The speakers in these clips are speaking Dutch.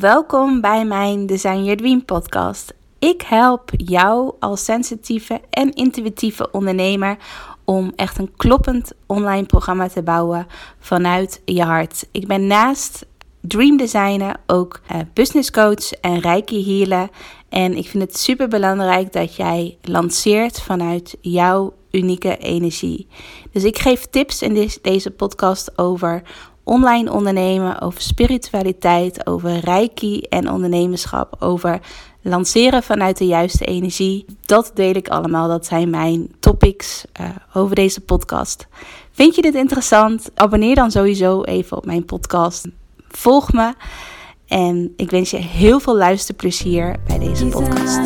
welkom bij mijn Design Your Dream podcast. Ik help jou als sensitieve en intuïtieve ondernemer om echt een kloppend online programma te bouwen vanuit je hart. Ik ben naast dream designer ook uh, business coach en reiki healer en ik vind het super belangrijk dat jij lanceert vanuit jouw unieke energie. Dus ik geef tips in deze podcast over online ondernemen, over spiritualiteit, over reiki en ondernemerschap, over lanceren vanuit de juiste energie. Dat deel ik allemaal. Dat zijn mijn topics uh, over deze podcast. Vind je dit interessant? Abonneer dan sowieso even op mijn podcast. Volg me. En ik wens je heel veel luisterplezier bij deze podcast.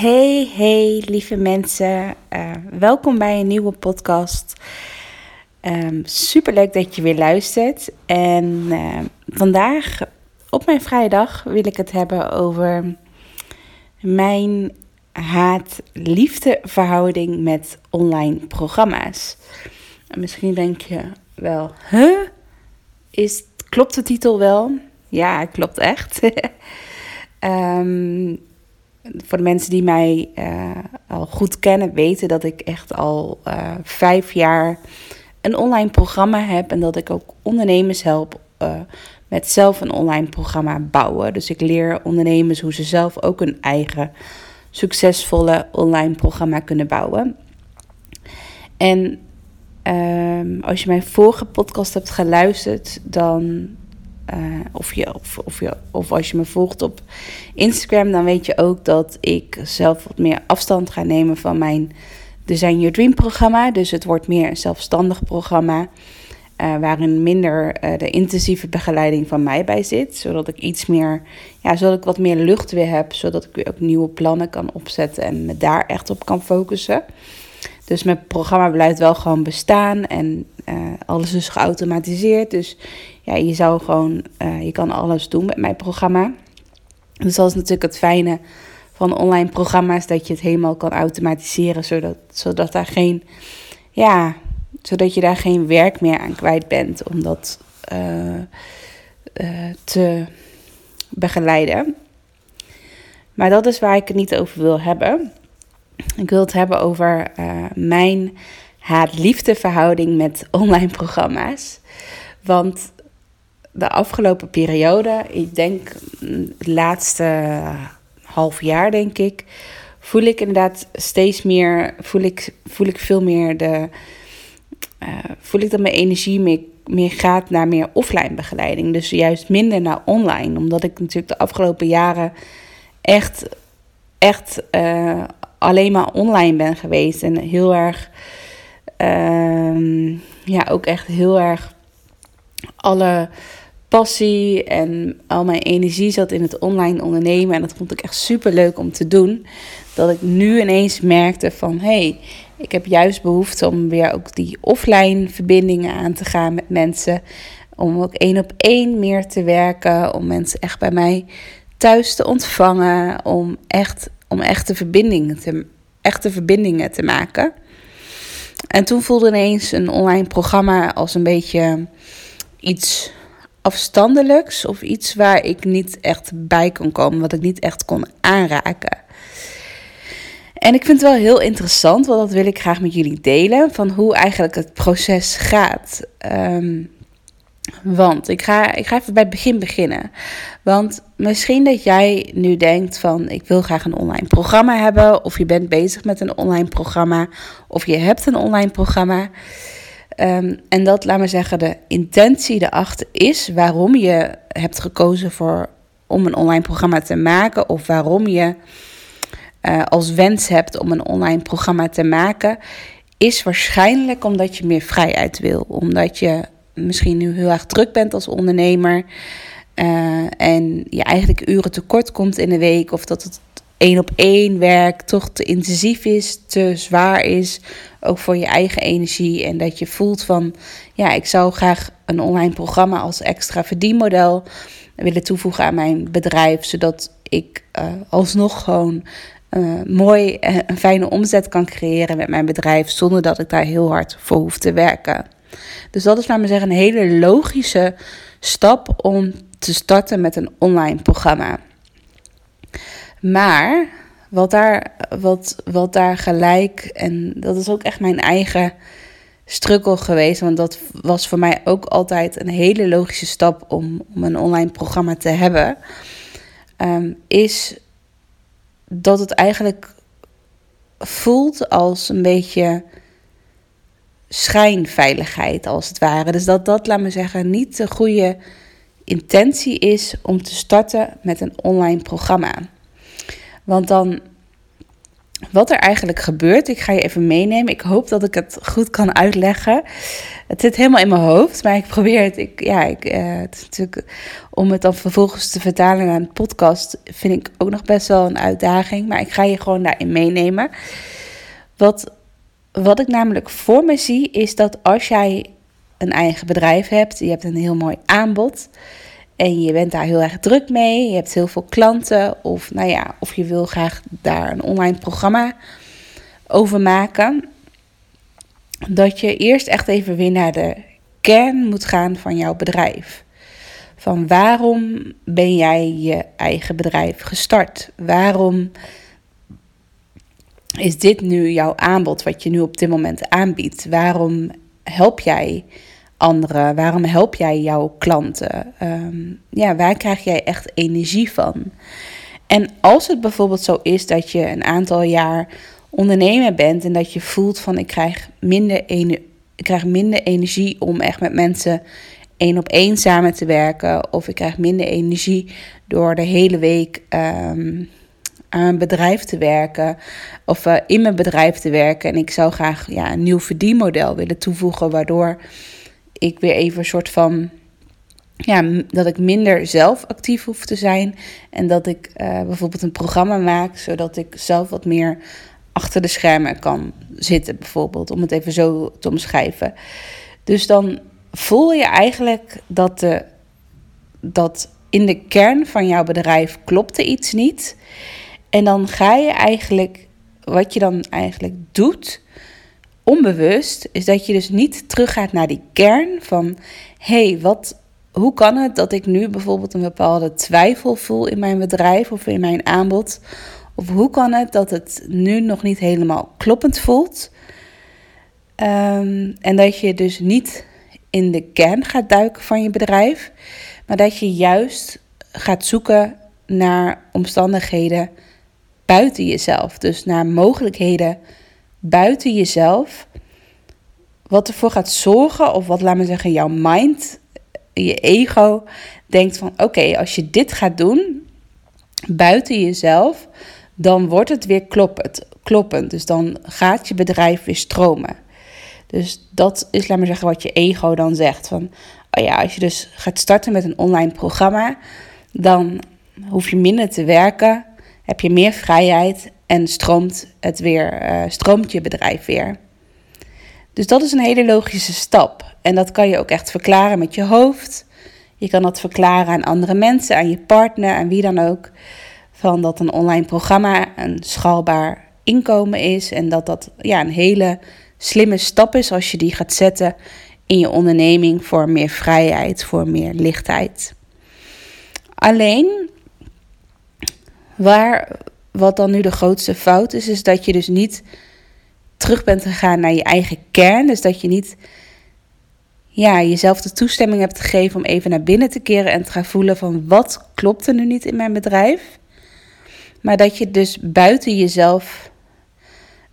Hey, hey, lieve mensen. Uh, welkom bij een nieuwe podcast. Um, Super leuk dat je weer luistert. En uh, vandaag, op mijn vrijdag, wil ik het hebben over mijn haat-liefde verhouding met online programma's. En misschien denk je wel, huh? Is, klopt de titel wel? Ja, klopt echt. um, voor de mensen die mij uh, al goed kennen, weten dat ik echt al uh, vijf jaar een online programma heb. En dat ik ook ondernemers help uh, met zelf een online programma bouwen. Dus ik leer ondernemers hoe ze zelf ook een eigen succesvolle online programma kunnen bouwen. En um, als je mijn vorige podcast hebt geluisterd, dan uh, of, je, of, of, je, of als je me volgt op Instagram, dan weet je ook dat ik zelf wat meer afstand ga nemen van mijn Design Your Dream programma. Dus het wordt meer een zelfstandig programma. Uh, waarin minder uh, de intensieve begeleiding van mij bij zit. Zodat ik iets meer, ja, zodat ik wat meer lucht weer heb. Zodat ik weer ook nieuwe plannen kan opzetten en me daar echt op kan focussen. Dus mijn programma blijft wel gewoon bestaan en uh, alles is geautomatiseerd. Dus ja, je zou gewoon, uh, je kan alles doen met mijn programma. Dus dat is natuurlijk het fijne van online programma's, dat je het helemaal kan automatiseren, zodat, zodat daar geen, ja, zodat je daar geen werk meer aan kwijt bent om dat uh, te begeleiden. Maar dat is waar ik het niet over wil hebben. Ik wil het hebben over uh, mijn haat-liefde verhouding met online programma's. Want de afgelopen periode, ik denk het laatste half jaar denk ik, voel ik inderdaad steeds meer, voel ik, voel ik veel meer de, uh, voel ik dat mijn energie meer, gaat naar meer offline begeleiding. Dus juist minder naar online, omdat ik natuurlijk de afgelopen jaren echt, echt uh, alleen maar online ben geweest. En heel erg, uh, ja, ook echt heel erg alle passie en al mijn energie zat in het online ondernemen. En dat vond ik echt super leuk om te doen. Dat ik nu ineens merkte van hey, ik heb juist behoefte om weer ook die offline verbindingen aan te gaan met mensen. Om ook één op één meer te werken. Om mensen echt bij mij thuis te ontvangen. Om echt om echte verbindingen te, echte verbindingen te maken. En toen voelde ineens een online programma als een beetje iets afstandelijks of iets waar ik niet echt bij kon komen, wat ik niet echt kon aanraken. En ik vind het wel heel interessant, want dat wil ik graag met jullie delen, van hoe eigenlijk het proces gaat. Um, want ik ga, ik ga even bij het begin beginnen. Want misschien dat jij nu denkt van ik wil graag een online programma hebben. Of je bent bezig met een online programma. Of je hebt een online programma. Um, en dat, laat maar zeggen, de intentie erachter is waarom je hebt gekozen voor, om een online programma te maken. Of waarom je uh, als wens hebt om een online programma te maken. Is waarschijnlijk omdat je meer vrijheid wil. Omdat je misschien nu heel erg druk bent als ondernemer. Uh, en je eigenlijk uren tekort komt in de week. Of dat het één op één werk toch te intensief is, te zwaar is. Ook voor je eigen energie. En dat je voelt van ja, ik zou graag een online programma als extra verdienmodel willen toevoegen aan mijn bedrijf, zodat ik uh, alsnog gewoon uh, mooi en fijne omzet kan creëren met mijn bedrijf, zonder dat ik daar heel hard voor hoef te werken. Dus dat is, laat me zeggen, een hele logische stap om te starten met een online programma. Maar wat daar, wat, wat daar gelijk, en dat is ook echt mijn eigen struggle geweest, want dat was voor mij ook altijd een hele logische stap om, om een online programma te hebben, um, is dat het eigenlijk voelt als een beetje schijnveiligheid, als het ware. Dus dat dat, laat me zeggen, niet de goede intentie is om te starten met een online programma. Want dan, wat er eigenlijk gebeurt, ik ga je even meenemen. Ik hoop dat ik het goed kan uitleggen. Het zit helemaal in mijn hoofd, maar ik probeer het. Ik, ja, ik, uh, het is natuurlijk, om het dan vervolgens te vertalen naar een podcast, vind ik ook nog best wel een uitdaging. Maar ik ga je gewoon daarin meenemen. Wat, wat ik namelijk voor me zie, is dat als jij een eigen bedrijf hebt, je hebt een heel mooi aanbod en je bent daar heel erg druk mee, je hebt heel veel klanten of nou ja, of je wil graag daar een online programma over maken, dat je eerst echt even weer naar de kern moet gaan van jouw bedrijf. Van waarom ben jij je eigen bedrijf gestart? Waarom is dit nu jouw aanbod wat je nu op dit moment aanbiedt? Waarom help jij anderen? Waarom help jij jouw klanten? Ehm, ja, waar krijg jij echt energie van? En als het bijvoorbeeld zo is dat je een aantal jaar ondernemer bent en dat je voelt van ik krijg minder, ik krijg minder energie om echt met mensen één op één samen te werken, of ik krijg minder energie door de hele week aan een bedrijf te werken of uh, in mijn bedrijf te werken en ik zou graag ja, een nieuw verdienmodel willen toevoegen waardoor ik weer even een soort van. Ja, dat ik minder zelf actief hoef te zijn. En dat ik uh, bijvoorbeeld een programma maak, zodat ik zelf wat meer achter de schermen kan zitten, bijvoorbeeld. Om het even zo te omschrijven. Dus dan voel je eigenlijk dat, de, dat in de kern van jouw bedrijf klopte iets niet. En dan ga je eigenlijk, wat je dan eigenlijk doet, onbewust, is dat je dus niet teruggaat naar die kern van hé, hey, wat, hoe kan het dat ik nu bijvoorbeeld een bepaalde twijfel voel in mijn bedrijf of in mijn aanbod? Of hoe kan het dat het nu nog niet helemaal kloppend voelt? Um, en dat je dus niet in de kern gaat duiken van je bedrijf, maar dat je juist gaat zoeken naar omstandigheden buiten jezelf. Dus naar mogelijkheden buiten jezelf. Wat ervoor gaat zorgen, of wat laat me zeggen, jouw mind, je ego, denkt van oké, als je dit gaat doen buiten jezelf, dan wordt het weer kloppend, kloppend. Dus dan gaat je bedrijf weer stromen. Dus dat is, laat maar zeggen, wat je ego dan zegt. Van, oh ja, als je dus gaat starten met een online programma, dan hoef je minder te werken, heb je meer vrijheid en stroomt, het weer, uh, stroomt je bedrijf weer. Dus dat is een hele logische stap. En dat kan je ook echt verklaren met je hoofd. Je kan dat verklaren aan andere mensen, aan je partner, aan wie dan ook. Van dat een online programma een schaalbaar inkomen is. En dat dat ja, een hele slimme stap is als je die gaat zetten in je onderneming voor meer vrijheid, voor meer lichtheid. Alleen, waar, wat dan nu de grootste fout is, is dat je dus niet terug bent gegaan naar je eigen kern. Dus dat je niet ja, jezelf de toestemming hebt gegeven om even naar binnen te keren en te gaan voelen van wat klopt er nu niet in mijn bedrijf. Maar dat je dus buiten jezelf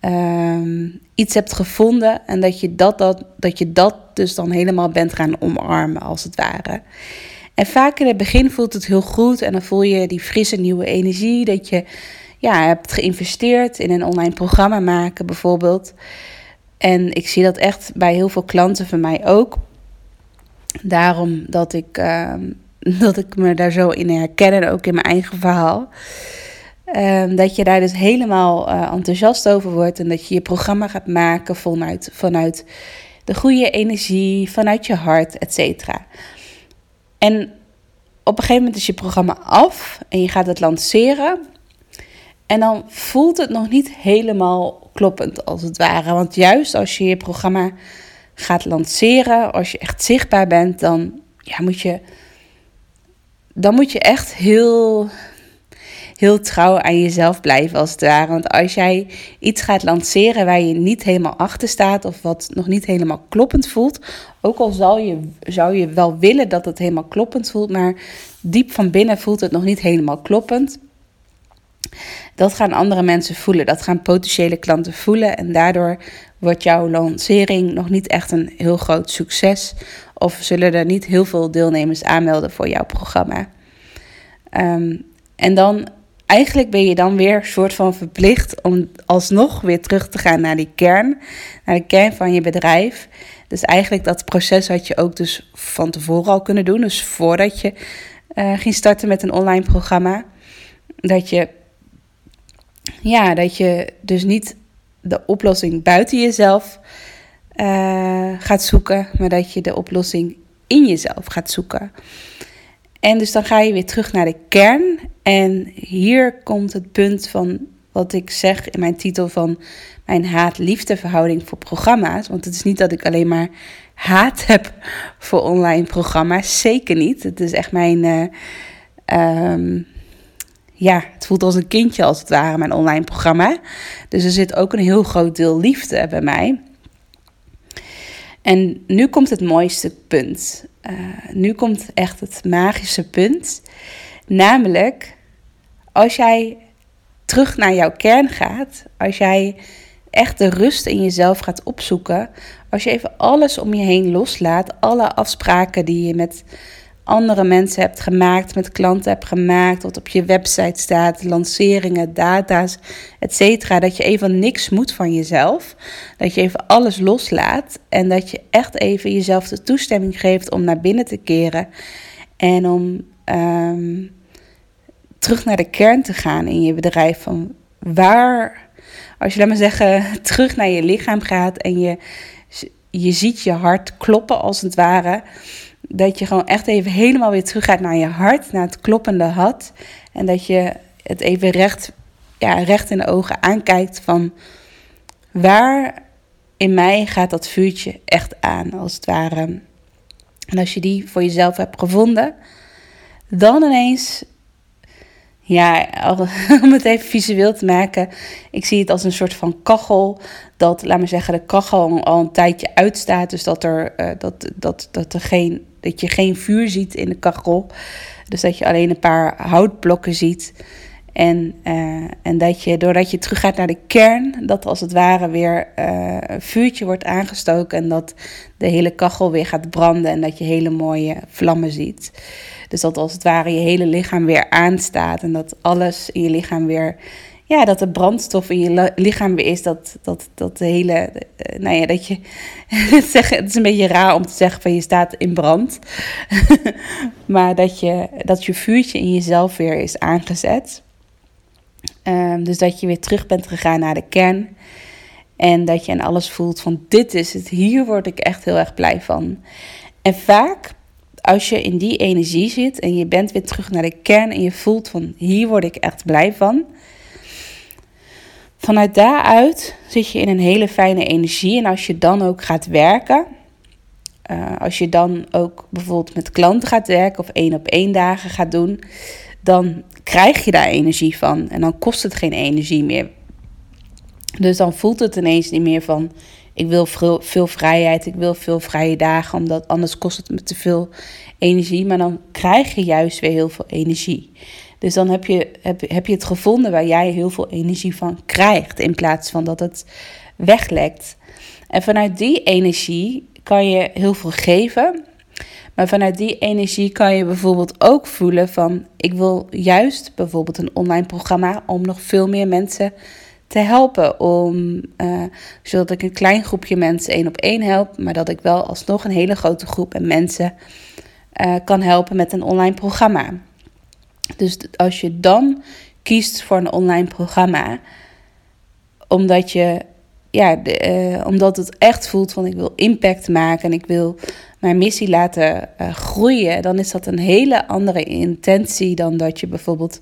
Ehm, iets hebt gevonden en dat je dat, dat, dat je dat dus dan helemaal bent gaan omarmen, als het ware. En vaak in het begin voelt het heel goed en dan voel je die frisse nieuwe energie, dat je ja, hebt geïnvesteerd in een online programma maken bijvoorbeeld. En ik zie dat echt bij heel veel klanten van mij ook. Daarom dat ik, ehm, dat ik me daar zo in herken en ook in mijn eigen verhaal. Um, dat je daar dus helemaal uh, enthousiast over wordt en dat je je programma gaat maken vanuit, vanuit de goede energie, vanuit je hart, et cetera. En op een gegeven moment is je programma af en je gaat het lanceren. En dan voelt het nog niet helemaal kloppend, als het ware. Want juist als je je programma gaat lanceren, als je echt zichtbaar bent, dan ja, moet je. Dan moet je echt heel heel trouw aan jezelf blijven als het ware. Want als jij iets gaat lanceren waar je niet helemaal achter staat of wat nog niet helemaal kloppend voelt, ook al zal je, zou je wel willen dat het helemaal kloppend voelt, maar diep van binnen voelt het nog niet helemaal kloppend. Dat gaan andere mensen voelen, dat gaan potentiële klanten voelen en daardoor wordt jouw lancering nog niet echt een heel groot succes of zullen er niet heel veel deelnemers aanmelden voor jouw programma. Ehm, en dan eigenlijk ben je dan weer soort van verplicht om alsnog weer terug te gaan naar die kern, naar de kern van je bedrijf. Dus eigenlijk dat proces had je ook dus van tevoren al kunnen doen. Dus voordat je uh, ging starten met een online programma. Dat je, ja, dat je dus niet de oplossing buiten jezelf uh, gaat zoeken, maar dat je de oplossing in jezelf gaat zoeken. En dus dan ga je weer terug naar de kern. En hier komt het punt van wat ik zeg in mijn titel van mijn haat-liefde verhouding voor programma's. Want het is niet dat ik alleen maar haat heb voor online programma's. Zeker niet. Het is echt mijn. Uh, um, ja, het voelt als een kindje als het ware, mijn online programma. Dus er zit ook een heel groot deel liefde bij mij. En nu komt het mooiste punt. Uh, nu komt echt het magische punt. Namelijk, als jij terug naar jouw kern gaat, als jij echt de rust in jezelf gaat opzoeken, als je even alles om je heen loslaat, alle afspraken die je met andere mensen hebt gemaakt, met klanten hebt gemaakt, wat op je website staat, lanceringen, data's, etc. Dat je even niks moet van jezelf. Dat je even alles loslaat en dat je echt even jezelf de toestemming geeft om naar binnen te keren en om ehm, terug naar de kern te gaan in je bedrijf. Van waar, als je laat maar zeggen, terug naar je lichaam gaat en je, je ziet je hart kloppen als het ware dat je gewoon echt even helemaal weer terug gaat naar je hart, naar het kloppende hart. En dat je het even recht, ja, recht in de ogen aankijkt van waar in mij gaat dat vuurtje echt aan, als het ware. En als je die voor jezelf hebt gevonden, dan ineens, ja, om het even visueel te maken, ik zie het als een soort van kachel. Dat, laat maar zeggen, de kachel al een tijdje uitstaat. Dus dat er, uh, dat, dat, dat er geen dat je geen vuur ziet in de kachel. Dus dat je alleen een paar houtblokken ziet. En, uh, en dat je, doordat je terug gaat naar de kern, dat als het ware weer uh, een vuurtje wordt aangestoken. En dat de hele kachel weer gaat branden en dat je hele mooie vlammen ziet. Dus dat als het ware je hele lichaam weer aanstaat. En dat alles in je lichaam weer ja, dat de brandstof in je lichaam weer is. Dat, dat, dat de hele. Eh, nou ja, dat je. het is een beetje raar om te zeggen van je staat in brand. maar dat je, dat je vuurtje in jezelf weer is aangezet. Um, dus dat je weer terug bent gegaan naar de kern. En dat je aan alles voelt van dit is het. Hier word ik echt heel erg blij van. En vaak als je in die energie zit en je bent weer terug naar de kern en je voelt van hier word ik echt blij van Vanuit daaruit zit je in een hele fijne energie. En als je dan ook gaat werken, uh, als je dan ook bijvoorbeeld met klanten gaat werken of één op één dagen gaat doen, dan krijg je daar energie van. En dan kost het geen energie meer. Dus dan voelt het ineens niet meer van ik wil veel vrijheid, ik wil veel vrije dagen, omdat anders kost het me te veel energie. Maar dan krijg je juist weer heel veel energie. Dus dan heb je, heb, heb je het gevonden waar jij heel veel energie van krijgt, in plaats van dat het weglekt. En vanuit die energie kan je heel veel geven. Maar vanuit die energie kan je bijvoorbeeld ook voelen van ik wil juist bijvoorbeeld een online programma om nog veel meer mensen te helpen. Om, uh, zodat ik een klein groepje mensen één op één help, maar dat ik wel alsnog een hele grote groep en mensen uh, kan helpen met een online programma. Dus als je dan kiest voor een online programma, omdat je ja, eh, omdat het echt voelt van ik wil impact maken en ik wil mijn missie laten uh, groeien, dan is dat een hele andere intentie dan dat je bijvoorbeeld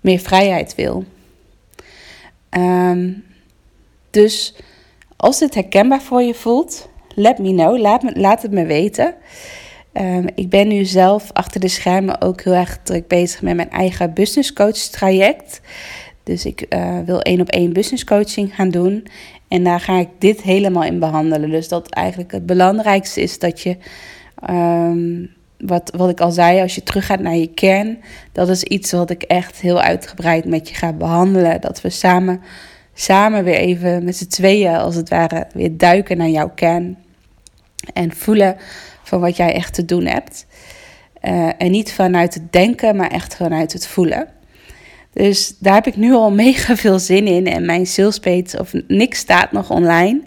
meer vrijheid wil. Um, dus als dit herkenbaar voor je voelt, let me know, laat, me, laat het me weten. Um, ik ben nu zelf achter de schermen ook heel erg druk bezig met mijn eigen business coach traject. Dus ik uh, wil één op één business coaching gaan doen. En daar ga ik dit helemaal in behandelen. Dus dat eigenlijk het belangrijkste is dat je, um, wat, wat ik al zei, als je teruggaat naar je kern, dat is iets wat ik echt heel uitgebreid met je ga behandelen. Dat we samen, samen weer even met z'n tweeën, als het ware, weer duiken naar jouw kern. En voelen van wat jij echt te doen hebt. Uh, en niet vanuit het denken, maar echt vanuit het voelen. Dus daar heb ik nu al mega veel zin in. En mijn salespage of niks staat nog online.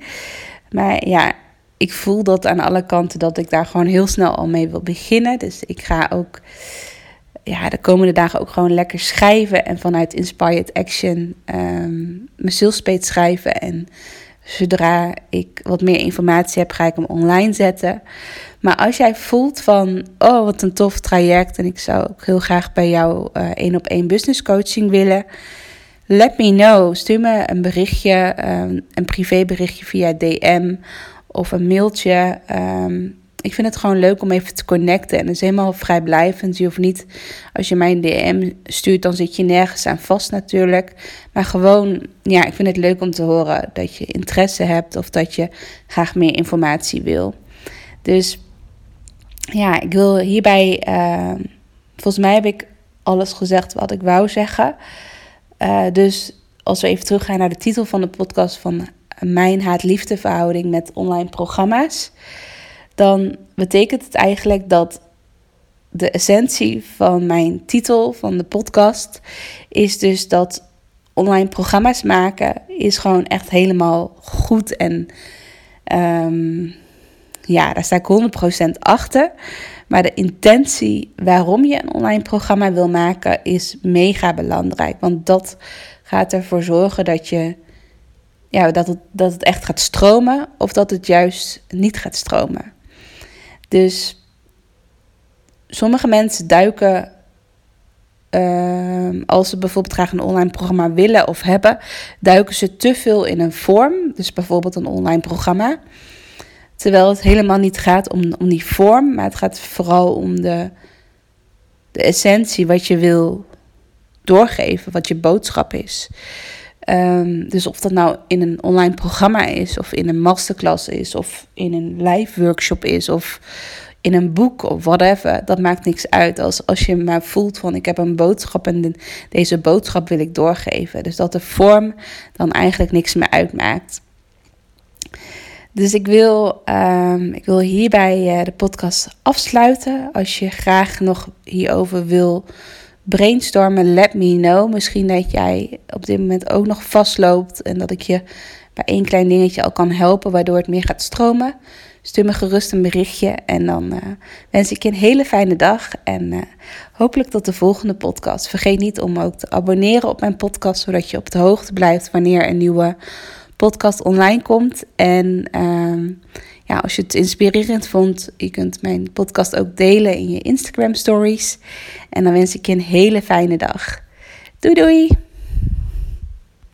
Maar ja, ik voel dat aan alle kanten dat ik daar gewoon heel snel al mee wil beginnen. Dus ik ga ook ja, de komende dagen ook gewoon lekker schrijven. En vanuit Inspired Action um, mijn salespage schrijven. En zodra ik wat meer informatie heb, ga ik hem online zetten. Maar als jij voelt van, oh wat een tof traject en ik zou ook heel graag bij jou uh, één op één business coaching willen, let me know. Stuur me een berichtje, um, een privéberichtje via DM of een mailtje. Um, ik vind het gewoon leuk om even te connecten. En het is helemaal vrijblijvend. Je hoeft niet, als je mij een DM stuurt, dan zit je nergens aan vast natuurlijk. Maar gewoon, ja, ik vind het leuk om te horen dat je interesse hebt of dat je graag meer informatie wil. Dus ja, ik wil hierbij, uh, volgens mij heb ik alles gezegd wat ik wou zeggen. Uh, dus als we even teruggaan naar de titel van de podcast van Mijn Haat-Liefde verhouding met online programma's. Dan betekent het eigenlijk dat de essentie van mijn titel van de podcast is dus dat online programma's maken is gewoon echt helemaal goed en um, ja, daar sta ik 100% achter. Maar de intentie waarom je een online programma wil maken is mega belangrijk. Want dat gaat ervoor zorgen dat, je, ja, dat, het, dat het echt gaat stromen of dat het juist niet gaat stromen. Dus sommige mensen duiken uh, als ze bijvoorbeeld graag een online programma willen of hebben, duiken ze te veel in een vorm. Dus bijvoorbeeld een online programma. Terwijl het helemaal niet gaat om, om die vorm, maar het gaat vooral om de, de essentie wat je wil doorgeven, wat je boodschap is. Um, dus of dat nou in een online programma is, of in een masterclass is, of in een live workshop is, of in een boek of whatever, dat maakt niks uit. Als, als je maar voelt van ik heb een boodschap en deze boodschap wil ik doorgeven. Dus dat de vorm dan eigenlijk niks meer uitmaakt. Dus ik wil, um, ik wil hierbij uh, de podcast afsluiten. Als je graag nog hierover wil brainstormen, let me know. Misschien dat jij op dit moment ook nog vastloopt en dat ik je bij één klein dingetje al kan helpen, waardoor het meer gaat stromen. Stuur me gerust een berichtje en dan uh, wens ik je een hele fijne dag en uh, hopelijk tot de volgende podcast. Vergeet niet om ook te abonneren op mijn podcast, zodat je op de hoogte blijft wanneer een nieuwe podcast online komt. En uh, ja, als je het inspirerend vond, je kunt mijn podcast ook delen in je Instagram stories. En dan wens ik je een hele fijne dag. Doei doei!